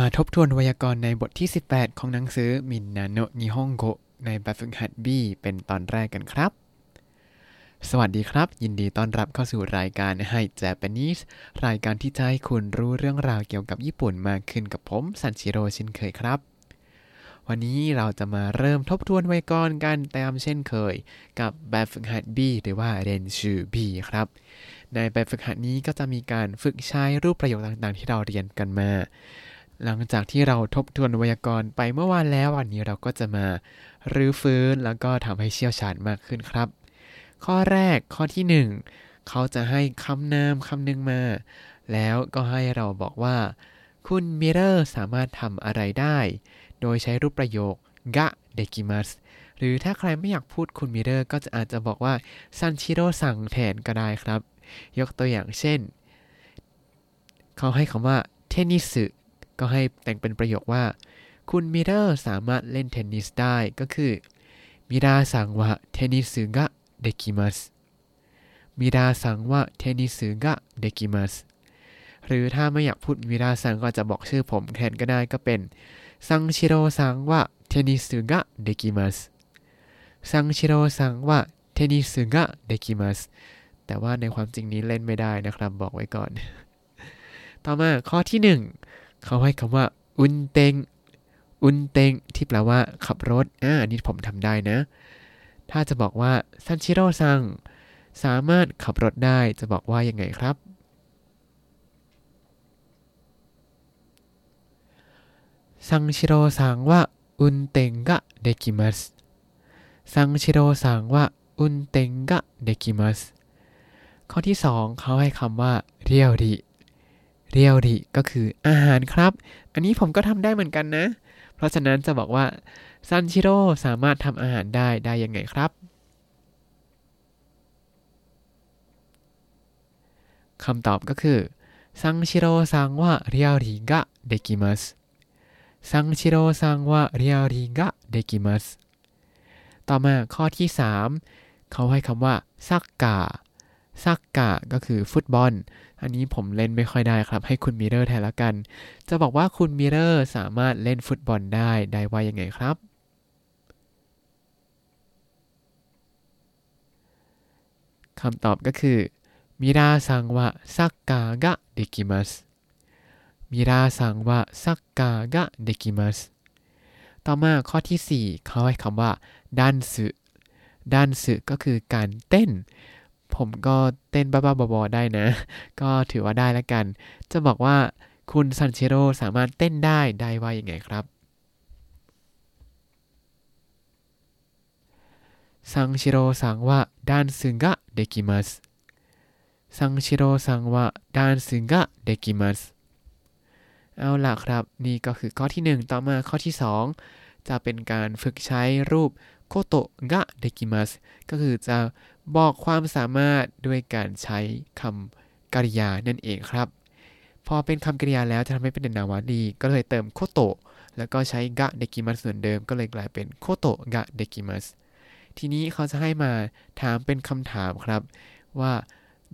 มาทบทวนไวยากรณ์ในบทที่ 18 ของหนังสือมินนาโนนิฮงโกในแบบฝึกหัด B เป็นตอนแรกกันครับ สวัสดีครับ ยินดีต้อนรับเข้าสู่รายการให้ Japanese รายการที่จะให้คุณรู้เรื่องราวเกี่ยวกับญี่ปุ่นมากขึ้นกับผมซันชิโร่เช่นเคยครับ วันนี้เราจะมาเริ่มทบทวนไวยากรณ์กันตามเช่นเคย กับแบบฝึกหัด B หรือว่าเรนชู B ครับในแบบฝึกหัดนี้ก็จะมีการฝึกใช้รูปประโยคต่างๆ ที่เราเรียนกันมา หลังจากที่เราทบทวนไวยากรณ์ไปเมื่อวานแล้ววันนี้เราก็จะมารื้อฟื้นแล้วก็ทำให้เชี่ยวชาญมากขึ้นครับ ข้อแรกข้อที่ 1 เขาจะให้คำนามคำหนึ่งมา แล้วก็ให้เราบอกว่า คุณมิเรอร์สามารถทำอะไรได้ โดยใช้รูปประโยคができますหรือถ้าใครไม่อยากพูดคุณมิเรอร์ก็จะอาจจะบอกว่าซันชิโร่ さん แทนก็ได้ครับ ยกตัวอย่างเช่น เขาให้คำว่าเทนนิส ก็ให้แต่งเป็นประโยคว่า คุณมิเรอร์สามารถเล่นเทนนิสได้ก็คือミラーさんはテニスができます ミラーさんはテニスができますหรือถ้าไม่อยากพูดミラーさんก็จะบอกชื่อผมแทนก็ได้ก็เป็นサンシローさんはテニスができますซังชิโร่ซังวะเทนนิสกะเดกิมัสแต่ว่าในความจริงนี้เล่นไม่ได้นะครับบอกไว้ก่อน ต่อมาข้อที่หนึ่ง เขาให้คำว่าอุนเตงอุนเตงที่แปลว่าขับรถอ่าอันนี้ผมทำได้นะ ถ้าจะบอกว่าซันชิโร่ซังสามารถขับรถได้จะบอกว่ายังไงครับ サンシローさんは運転ができます サンシローさんは運転ができますข้อที่สองเขาให้คำว่า料理 料理ก็คืออาหารครับ อันนี้ผมก็ทำได้เหมือนกันนะ เพราะฉะนั้นจะบอกว่าซันชิโร่สามารถทำอาหารได้ได้ยังไงครับคำตอบก็คือサンシローさんは料理ができます サンシローさんは料理ができますต่อมาข้อที่ 3 เขาให้คำว่าサッカー サッカーก็คือฟุตบอล อันนี้ผมเล่นไม่ค่อยได้ครับ ให้คุณมิเรอร์แทนละกัน จะบอกว่าคุณมิเรอร์สามารถเล่นฟุตบอลได้ได้ว่ายังไงครับ คำตอบก็คือมิราซังวะซักกะกะเดกิมัสมิราซังวะซักกะกะเดกิมัสต่อมาข้อที่ 4 เขาให้คำว่าดันสึดันสึก็คือการเต้น ผมก็เต้นบ้าๆบอๆได้นะ ก็ถือว่าได้แล้วกัน จะบอกว่าคุณซันเชโรสามารถเต้นได้ได้ว่าอย่างไงครับซังชิโร่ซังว่าดันซึงกะเดกิมัสซังชิโร่ซังว่าดันซึงกะเดกิมัสเอาล่ะครับ นี่ก็คือข้อที่ 1 ต่อมาข้อที่ 2 จะเป็นการฝึกใช้รูป โคโตะกะเดกิมัสก็คือจะบอกความสามารถด้วยการใช้คำกริยานั่นเองครับ พอเป็นคำกริยาแล้วจะทำให้เป็นนามวารีก็เลยเติมโคโตะแล้วก็ใช้กะเดกิมัสส่วนเดิมก็เลยกลายเป็นโคโตะกะเดกิมัสทีนี้เขาจะให้มาถามเป็นคำถามครับ ว่า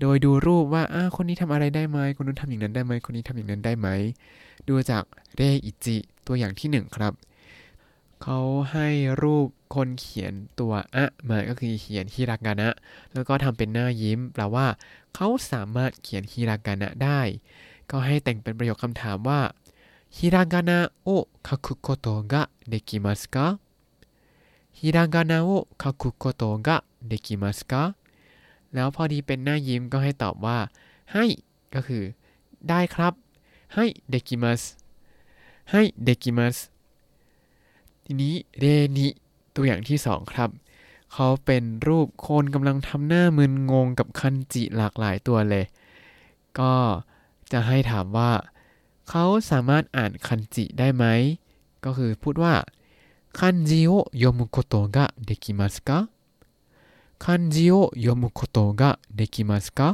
โดยดูรูปว่าอ้าคนนี้ทำอะไรได้ไหมคนนู้นทำอย่างนั้นได้ไหมคนนี้ทำอย่างนั้นได้ไหม ดูจากเรอิจิตัวอย่างที่ 1 ครับ เขาให้รูป คนเขียนตัวอะมาก็คือเขียนฮิรากานะ แล้วก็ทำเป็นหน้ายิ้ม แปลว่า เขาสามารถเขียนฮิรากานะได้ ก็ให้แต่งเป็นประโยคคำถามว่าฮิรากานะโอคาคุโกโตะกะเดกิมัสกะฮิรากานะโอคาคุโกโตะกะเดกิมัสกะแล้วพอดีเป็นหน้ายิ้มก็ให้ตอบว่า ให้ก็คือ ได้ครับ ให้เดกิมัสให้เดกิมัสทีนี้เรนิ ตัวอย่างที่ 2 ครับ เขาเป็นรูปคนกำลังทำหน้ามึนงงกับคันจิหลากหลายตัวเลย ก็จะให้ถามว่า เขาสามารถอ่านคันจิได้ไหม ก็คือพูดว่าคันจิโอโยมุโกโตะกะเดกิมัสกะคันจิโอโยมุโกโตะกะเดกิมัสกะ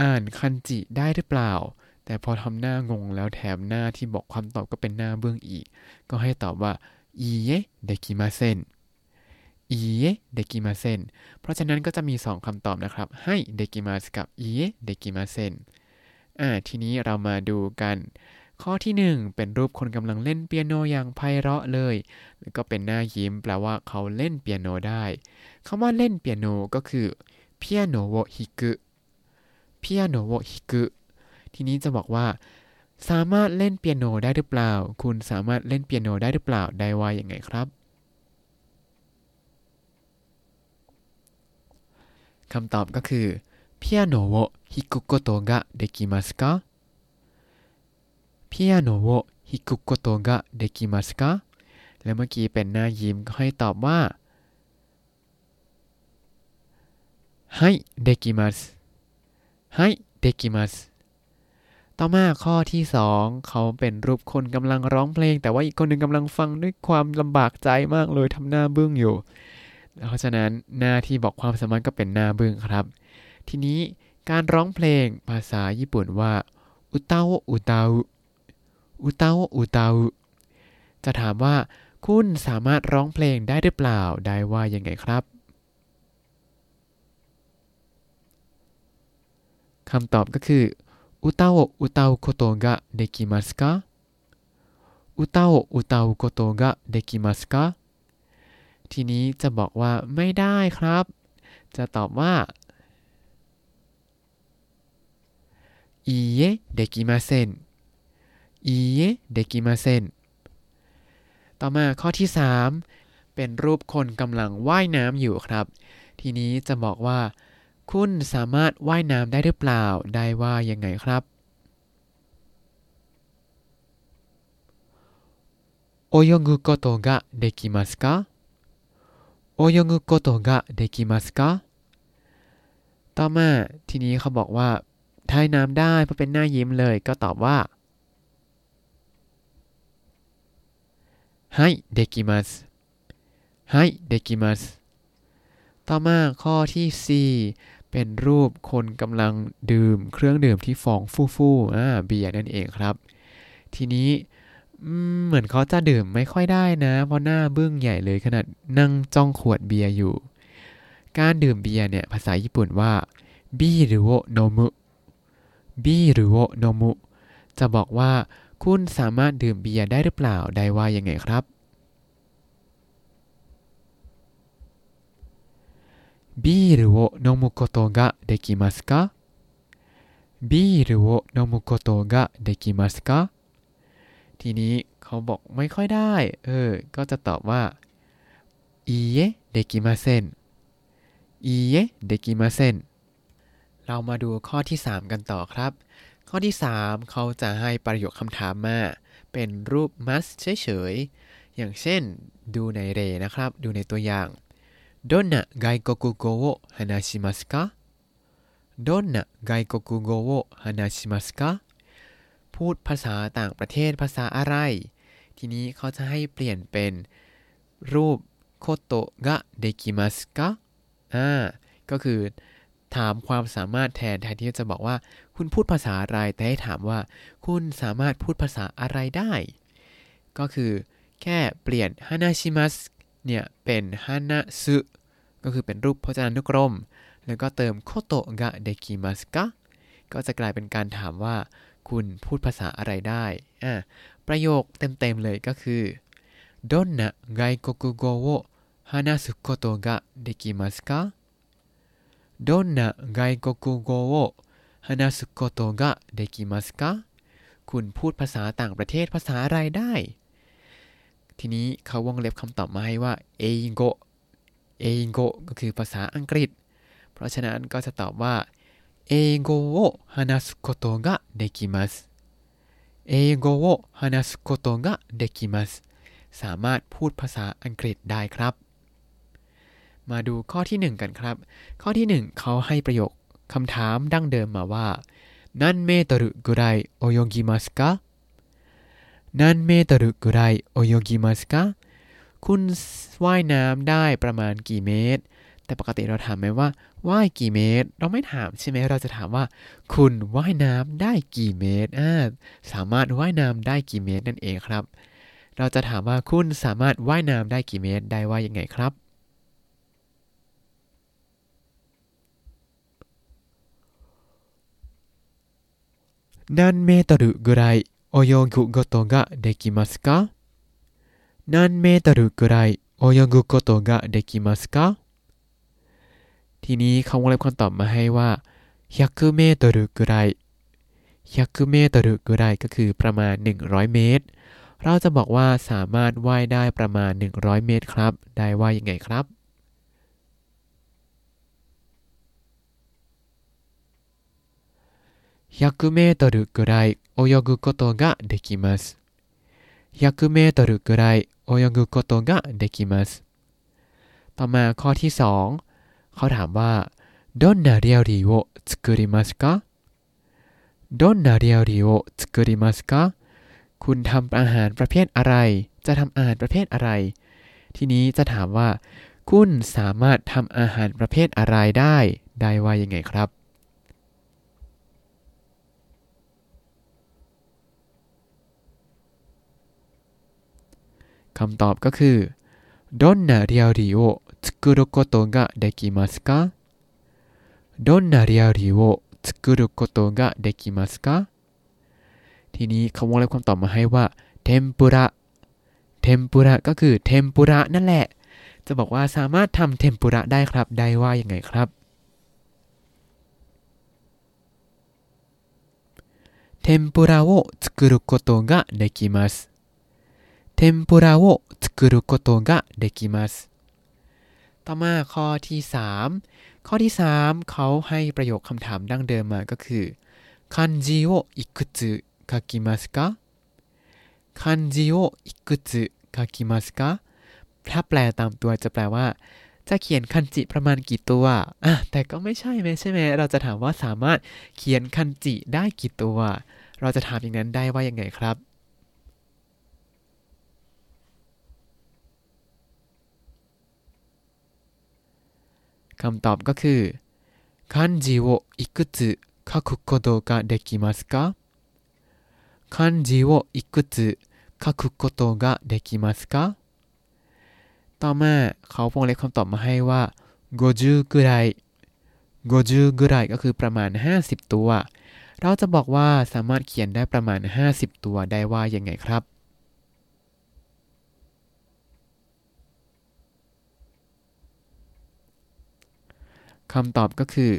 อ่านคันจิได้หรือเปล่า แต่พอทำหน้างงแล้วแถมหน้าที่บอกคำตอบก็เป็นหน้าเบื้องอีก ก็ให้ตอบว่า อีเยเดกิมาเซนอีเยเดกิมาเซนเพราะฉะนั้นก็จะมี 2 คำตอบนะครับ ให้เดกิมาสกับอีเยเดกิมาเซนอ่า ทีนี้เรามาดูกัน ข้อที่ 1 เป็นรูปคนกำลังเล่นเปียโนอย่างไพเราะเลย แล้วก็เป็นหน้ายิ้มแปลว่าเขาเล่นเปียโนได้คำว่าเล่นเปียโนก็คือเปียโนโวฮิกุเปียโนโวฮิกุทีนี้จะบอกว่า สามารถเล่นเปียโนได้หรือเปล่า คุณสามารถเล่นเปียโนได้หรือเปล่า ได้ว่าอย่างไงครับคำตอบก็คือピアノを弾くことができますかピアノを弾くことができますかแล้วเมื่อกี้เป็นหน้ายิ้มก็ให้ตอบว่าはいできますはいできます ต่อมาข้อที่สองเขาเป็นรูปคนกำลังร้องเพลง แต่ว่าอีกคนหนึ่งกำลังฟังด้วยความลำบากใจมากเลยทำหน้าบึ้งอยู่ เพราะฉะนั้นหน้าที่บอกความสามารถก็เป็นหน้าบึ้งครับ ทีนี้การร้องเพลงภาษาญี่ปุ่นว่าอุตาโออุตาอุอุตาโออุตาอุจะถามว่า คุณสามารถร้องเพลงได้หรือเปล่าได้ว่ายังไงครับคำตอบก็คือ อุตาโออุตาอุโคโตะができますかอุตาโออุตาอุโคโตะができますかทีนี้จะบอกว่าไม่ได้ครับ จะตอบว่าいいえできませんいいえできませんต่อมาข้อที่ 3 เป็นรูปคนกำลังว่ายน้ำอยู่ครับ ทีนี้จะบอกว่า คุณสามารถว่ายน้ำได้หรือเปล่า ได้ว่ายังไงครับ泳ぐことができますか泳ぐことができますかต่อมาทีนี้เขาบอกว่าทายน้ำได้เพราะเป็นหน้ายิ้มเลยก็ตอบว่าはいできますはいできますต่อมาข้อที่ 4 เป็นรูปคนกำลังดื่มเครื่องดื่มที่ฟองฟู่ๆอ่าเบียร์นั่นเองครับ ทีนี้เหมือนเขาจะดื่มไม่ค่อยได้นะ เพราะหน้าบึ้งใหญ่เลยขนาดนั่งจ้องขวดเบียร์อยู่ การดื่มเบียร์เนี่ยภาษาญี่ปุ่นว่าบิหรือโโนมุบิหรือโโนมุจะบอกว่าคุณสามารถดื่มเบียร์ได้หรือเปล่าได้ว่ายังไงครับ ビールを飲むことができますかビールを飲むことができますかทีนี้เขาบอกไม่ค่อยได้ เออ ก็จะตอบว่าいいえできませんいいえできませんเรามาดูข้อที่ 3 กันต่อครับ ข้อที่ 3 เขาจะให้ประโยคคำถามมา เป็นรูป must เฉยๆ อย่างเช่น ดูในเรนะครับ ดูในตัวอย่าง どんな外国語を話しますかどんな外国語を話しますかพูดภาษาต่างประเทศภาษาอะไร ทีนี้เขาจะให้เปลี่ยนเป็นรูปโคโตะกะเดกิมัสกะอ่า ก็คือถามความสามารถแทนแทนที่จะบอกว่า คุณพูดภาษาอะไร แต่ให้ถามว่า คุณสามารถพูดภาษาอะไรได้ ก็คือแค่เปลี่ยนฮานาชิมัส เนี่ยเป็นฮานาซึก็คือเป็นรูปพจนานุกรม แล้วก็เติมโคโตะกะเดกิมัสกะก็จะกลายเป็นการถามว่า คุณพูดภาษาอะไรได้อ่าประโยคเต็มๆเลยก็คือどんな外国語を話すことができますかどんな外国語を話すことができますかคุณพูดภาษาต่างประเทศภาษาอะไรได้ ทีนี้เขาวงเล็บคำตอบมาให้ว่าเอโกเอโกก็คือภาษาอังกฤษ เพราะฉะนั้นก็จะตอบว่าเอโกโอฮานาสุโกโตะเดกิมัสเอโกโอฮานาสุโกโตะเดกิมัสสามารถพูดภาษาอังกฤษได้ครับ มาดูข้อที่ 1 กันครับ ข้อที่ 1 เขาให้ประโยคคำถามดั้งเดิมมาว่านันเมตรุกุไรโอโยกิมัสกะ นันเมตรุกุไรโอโยกิมัสกะคุณว่ายน้ำได้ประมาณกี่เมตร แต่ปกติเราถามไหมว่าว่ายกี่เมตร เราไม่ถามใช่ไหมเราจะถามว่า คุณว่ายน้ำได้กี่เมตรอ่าสามารถว่ายน้ำได้กี่เมตรนั่นเองครับ เราจะถามว่าคุณสามารถว่ายน้ำได้กี่เมตร ได้ว่ายังไงครับนันเมตรุぐらい 泳ぐことができますか何メートルくらい泳ぐことができますかทีนี้เขาวงเล็บคำตอบมาให้ว่า100เมตรぐらい100เมตรぐらいก็คือประมาณ 100 เมตร เราจะบอกว่าสามารถว่ายได้ประมาณ 100 เมตรครับ ได้ว่ายังไงครับ100メートルぐらい 泳ぐことができます100メートルぐらい泳ぐことができますต่อมาข้อที่สองเขาถามว่าどんな料理を作りますかどんな料理を作りますかคุณทำอาหารประเภทอะไร จะทำอาหารประเภทอะไร ทีนี้จะถามว่า คุณสามารถทำอาหารประเภทอะไรได้ ได้ว่ายังไงครับ คำตอบก็คือどんな料理を作ることができますかどんな料理を作ることができますかทีนี้เขาวงเล็บคำตอบมาให้ว่าเทมปุระเทมปุระก็คือเทมปุระนั่นแหละ จะบอกว่าสามารถทำเทมปุระได้ครับ ได้ว่ายังไงครับเทมปุระを作ることができます 天ぷらを作ることができます。ต่อมาข้อที่ 3 ข้อที่ 3 เขาให้ประโยคคำถามดั้งเดิมมาก็คือคันจิโออิกุสึคากิมัสกะคันจิโออิกุสึคากิมัสกะถ้าแปลตามตัวจะแปลว่า จะเขียนคันจิประมาณกี่ตัวอ่ะแต่ก็ไม่ใช่ไหมใช่ไหมเราจะถามว่าสามารถเขียนคันจิได้กี่ตัว เราจะถามอย่างนั้นได้ว่ายังไงครับ คำตอบก็คือ漢字をいくつคักุโกโดกะเดกิมัสกะคันจิโออิกุตคักุโกโตกะเดกิมัสกะต่อมาเขาวงเล็บคำตอบมาให้ว่าโกจูกุไรโกจูกุไรก็คือประมาณ 50 ตัว เราจะบอกว่าสามารถเขียนได้ประมาณ 50 ตัวได้ว่ายังไงครับ คำตอบก็คือ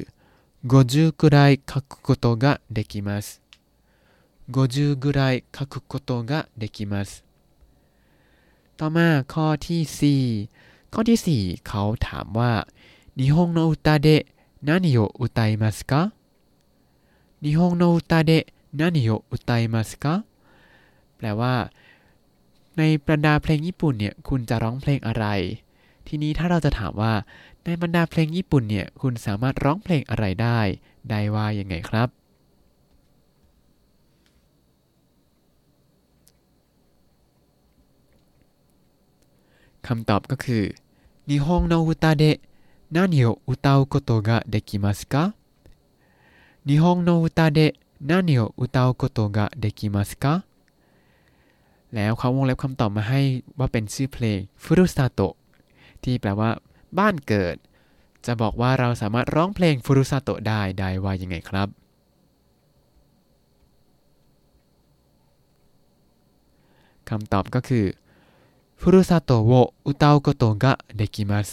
50くらい書くことができます50ぐらい書くことができますต่อมาข้อที่ 4 ข้อที่ 4 เขาถามว่า日本の歌で何を歌いますか日本の歌で何を歌いますかแปลว่า ในบรรดาเพลงญี่ปุ่นเนี่ยคุณจะร้องเพลงอะไร ทีนี้ถ้าเราจะถามว่า ในบรรดาเพลงญี่ปุ่นเนี่ย คุณสามารถร้องเพลงอะไรได้ ได้ว่ายังไงครับ คำตอบก็คือ日本の歌で何を歌うことができますか日本の歌で何を歌うことができますかแล้วเขาวงเล็บคำตอบมาให้ว่าเป็นชื่อเพลงฟุรุซาโตะที่แปลว่า บ้านเกิด จะบอกว่าเราสามารถร้องเพลงฟุรุซาโตะได้ได้ว่ายังไงครับคำตอบก็คือฟุรุซาโตะโวอุตาโกโตะができます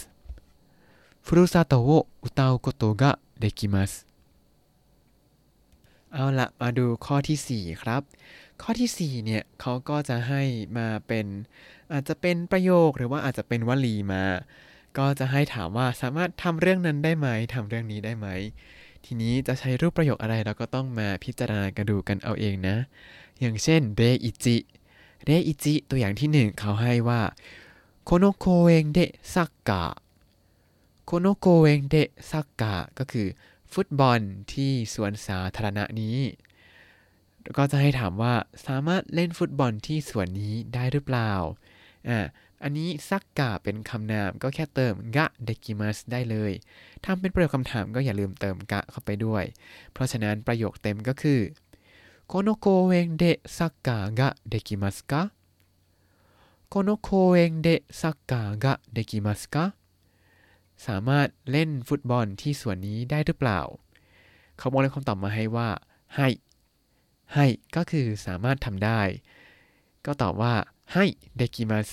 ฟุรุซาโตะโวอุตาโกโตะができますเอาละมาดูข้อที่ 4 ครับ ข้อที่ 4 เนี่ยเขาก็จะให้มาเป็น อาจจะเป็นประโยคหรือว่าอาจจะเป็นวลีมา ก็จะให้ถามว่าสามารถทำเรื่องนั้นได้ไหมทำเรื่องนี้ได้ไหม ทีนี้จะใช้รูปประโยคอะไรเราก็ต้องมาพิจารณากันดูกันเอาเองนะ อย่างเช่นเรอิจิเรอิจิตัวอย่างที่หนึ่งเขาให้ว่าโคโนโคเองเดซักกะโคโนโคเองเดサッカー ก็คือฟุตบอลที่สวนสาธารณะนี้ ก็จะให้ถามว่าสามารถเล่นฟุตบอลที่สวนนี้ได้หรือเปล่าอ่า อันนี้ サッカー เป็นคำนามก็แค่เติม ができます ได้เลยทำเป็นประโยคคำถามก็อย่าลืมเติม か เข้าไปด้วย เพราะฉะนั้นประโยคเต็มก็คือこの公園でサッカーができますか この公園でซักะะเดกิมัสสามารถเล่นฟุตบอลที่สวนนี้ได้หรือเปล่า เขาบอกเลยคำตอบมาให้ว่าให้ให้ก็คือสามารถทำได้ ก็ตอบว่าให้เดกิมัส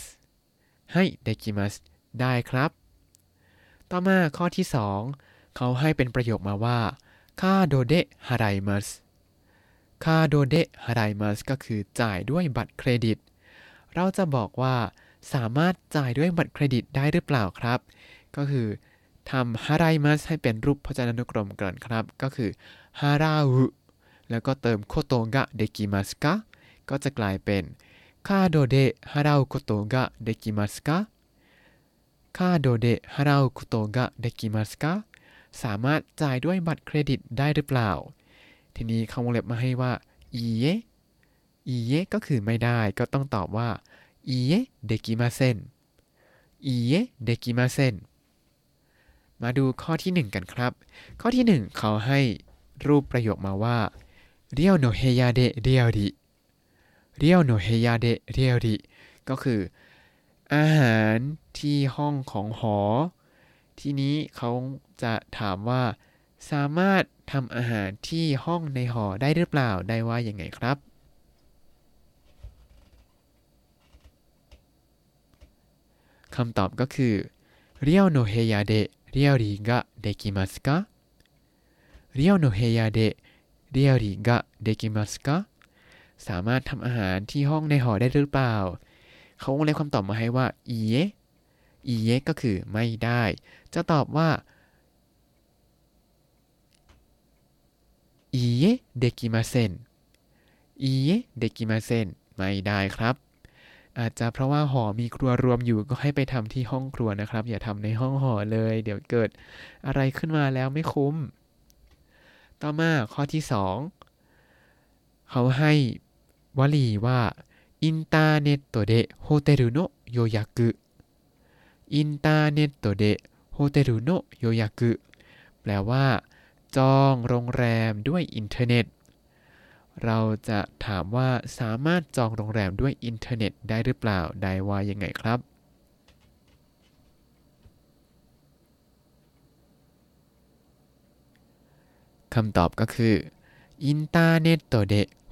ให้เดกิมัสได้ครับ ต่อมาข้อที่ 2 เขาให้เป็นประโยคมาว่าคาโดเดฮารายมัสคาโดเดฮารายมัสก็คือจ่ายด้วยบัตรเครดิต เราจะบอกว่า สามารถจ่ายด้วยบัตรเครดิตได้หรือเปล่าครับ ก็คือทำฮารายมัสให้เป็นรูปพจนานุกรมก่อนครับ ก็คือฮาราอุแล้วก็เติมโคโตงะเดกิมัสกะก็จะกลายเป็น คาโดเดะฮาราอุโคโตงะเดกิมัสกะคาโดเดะฮาราอุคโตงะเดกิมัสกะสามารถจ่ายด้วยบัตรเครดิตได้หรือเปล่า ทีนี้เขาวงเล็บมาให้ว่าอีเยอีเยก็คือไม่ได้ก็ต้องตอบว่าอีเยเดกิมาเซนอีเยเดกิมาเซนมาดูข้อที่ 1 กันครับ ข้อที่ 1 เขาให้รูปประโยคมาว่าเรียวโนเฮยาเดเรียวดิ เรียวโนเฮยาเดเรียวดิก็คือ อาหารที่ห้องของหอ ที่นี้เขาจะถามว่า สามารถทำอาหารที่ห้องในหอได้หรือเปล่าได้ว่าอย่างไงครับ คำตอบก็คือเรียวโนเฮยาเดเรียวริกะเดกิมัสกะเรียวโนเฮยาเดเรียวริกะเดกิมัสกะ สามารถทำอาหารที่ห้องในหอได้หรือเปล่า เขาวงเล็บคำตอบมาให้ว่าอีเยอีเยก็คือไม่ได้ จะตอบว่าอีเยเดกิมาเซนอีเยเดกิมาเซนไม่ได้ครับ อาจจะเพราะว่าหอมีครัวรวมอยู่ก็ให้ไปทำที่ห้องครัวนะครับ อย่าทำในห้องหอเลย เดี๋ยวเกิดอะไรขึ้นมาแล้วไม่คุ้ม ต่อมาข้อที่ 2 เขาให้ วลีว่าインターネットでホテルの予約 インターネットでホテルの予約 แปลว่า จองโรงแรมด้วยอินเทอร์เน็ต เราจะถามว่าสามารถจองโรงแรมด้วยอินเทอร์เน็ตได้หรือเปล่า ได้ว่ายังไงครับคำตอบก็คืออินเทอร์เน็ตโด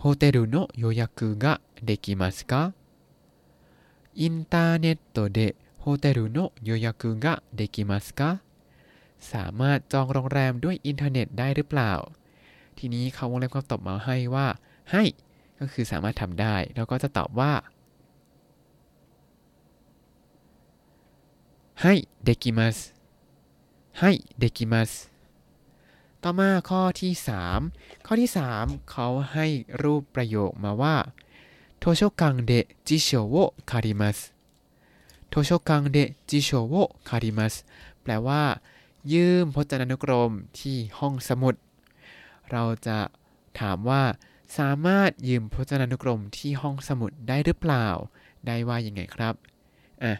ホテルの予約ができますかインターネットでホテルの予約ができますかสามารถจองโรงแรมด้วยอินเทอร์เน็ตได้หรือเปล่า ทีนี้เขาวงเล็บคำตอบมาให้ว่า ให้ ก็คือสามารถทำได้ แล้วก็จะตอบว่า ให้できますให้できます ต่อมาข้อที่ 3 ข้อที่ 3 เขาให้รูปประโยคมาว่าโทโชกังเดจิโชโวคาริมัสโทโชกังเดจิโชโวคาริมัสแปลว่า ยืมพจนานุกรมที่ห้องสมุด เราจะถามว่า สามารถยืมพจนานุกรมที่ห้องสมุดได้หรือเปล่า ได้ว่ายังไงครับอะ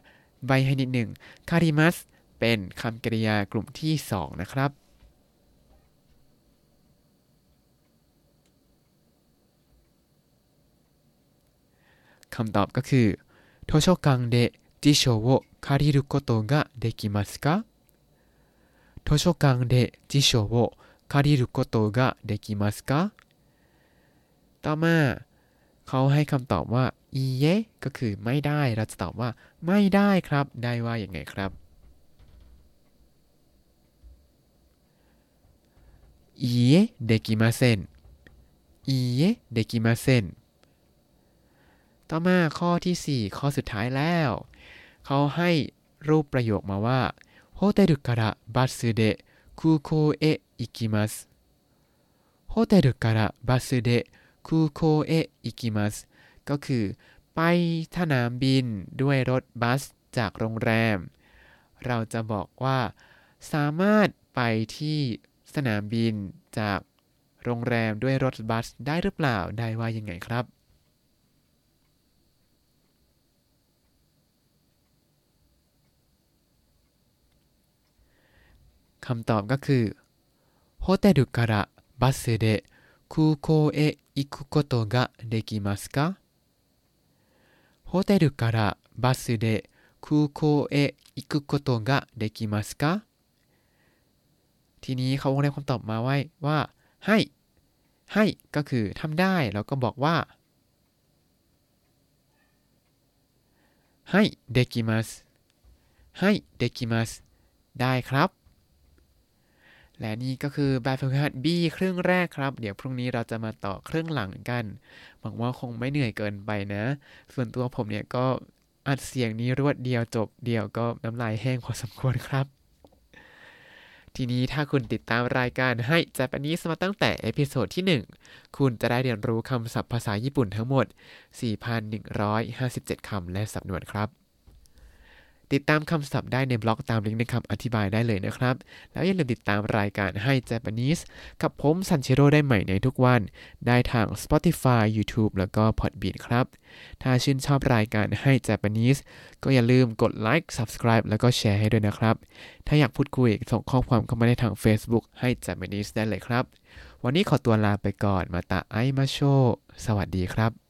ใบให้นิดหนึ่งคาริมัสเป็นคำกริยากลุ่มที่ 2 นะครับ คำตอบก็คือ図書館で辞書を借りることができますか図書館で辞書を借りることができますかต่อมาเขาให้คำตอบว่าอีเยก็คือไม่ได้ เราจะตอบว่าไม่ได้ครับ ได้ว่าอย่างไงครับいいえできませんいいえできません ต่อมาข้อที่ 4 ข้อสุดท้ายแล้ว เขาให้รูปประโยคมาว่าโฮเทลからバスで空港へ行きますโฮเทลからバスで空港へ行きますก็คือ ไปสนามบินด้วยรถบัสจากโรงแรม เราจะบอกว่า สามารถไปที่สนามบินจากโรงแรมด้วยรถบัสได้หรือเปล่า ได้ว่ายังไงครับ คำตอบก็คือโฮเทลからバスで空港へ行くことができますかホテルからバスで空港へ行くことができますかทีนี้เขาวงเล็บคำตอบมาไว้ว่า ให้ ให้ก็คือทำได้แล้วก็บอกว่าให้เดกิมัสให้เดกิมัสได้ครับ และนี่ก็คือแบบฝึกหัด B ครึ่งแรกครับ เดี๋ยวพรุ่งนี้เราจะมาต่อครึ่งหลังกันหวังว่าคงไม่เหนื่อยเกินไปนะ ส่วนตัวผมเนี่ยก็อัดเสียงนี้รวดเดียวจบเดียวก็น้ำลายแห้งพอสมควรครับ ทีนี้ถ้าคุณติดตามรายการให้ Japanese มาตั้งแต่ episode ที่ 1 คุณจะได้เรียนรู้คำศัพท์ภาษาญี่ปุ่นทั้งหมด 4,157 คำและสำนวนครับ ติดตามคำศัพท์ได้ในบล็อกตามลิงก์ในคำอธิบายได้เลยนะครับ แล้วอย่าลืมติดตามรายการให้ Japanese กับผมซันเชโรได้ใหม่ในทุกวัน ได้ทาง Spotify YouTube แล้วก็ Podbean ครับ ถ้าชื่นชอบรายการให้ Japanese ก็อย่าลืมกดไลค์ Subscribe แล้วก็แชร์ให้ด้วยนะครับ ถ้าอยากพูดคุยส่งข้อความเข้ามาได้ทาง Facebook ให้ Japanese ได้เลยครับ วันนี้ขอตัวลาไปก่อนมาตาไอมาโช สวัสดีครับ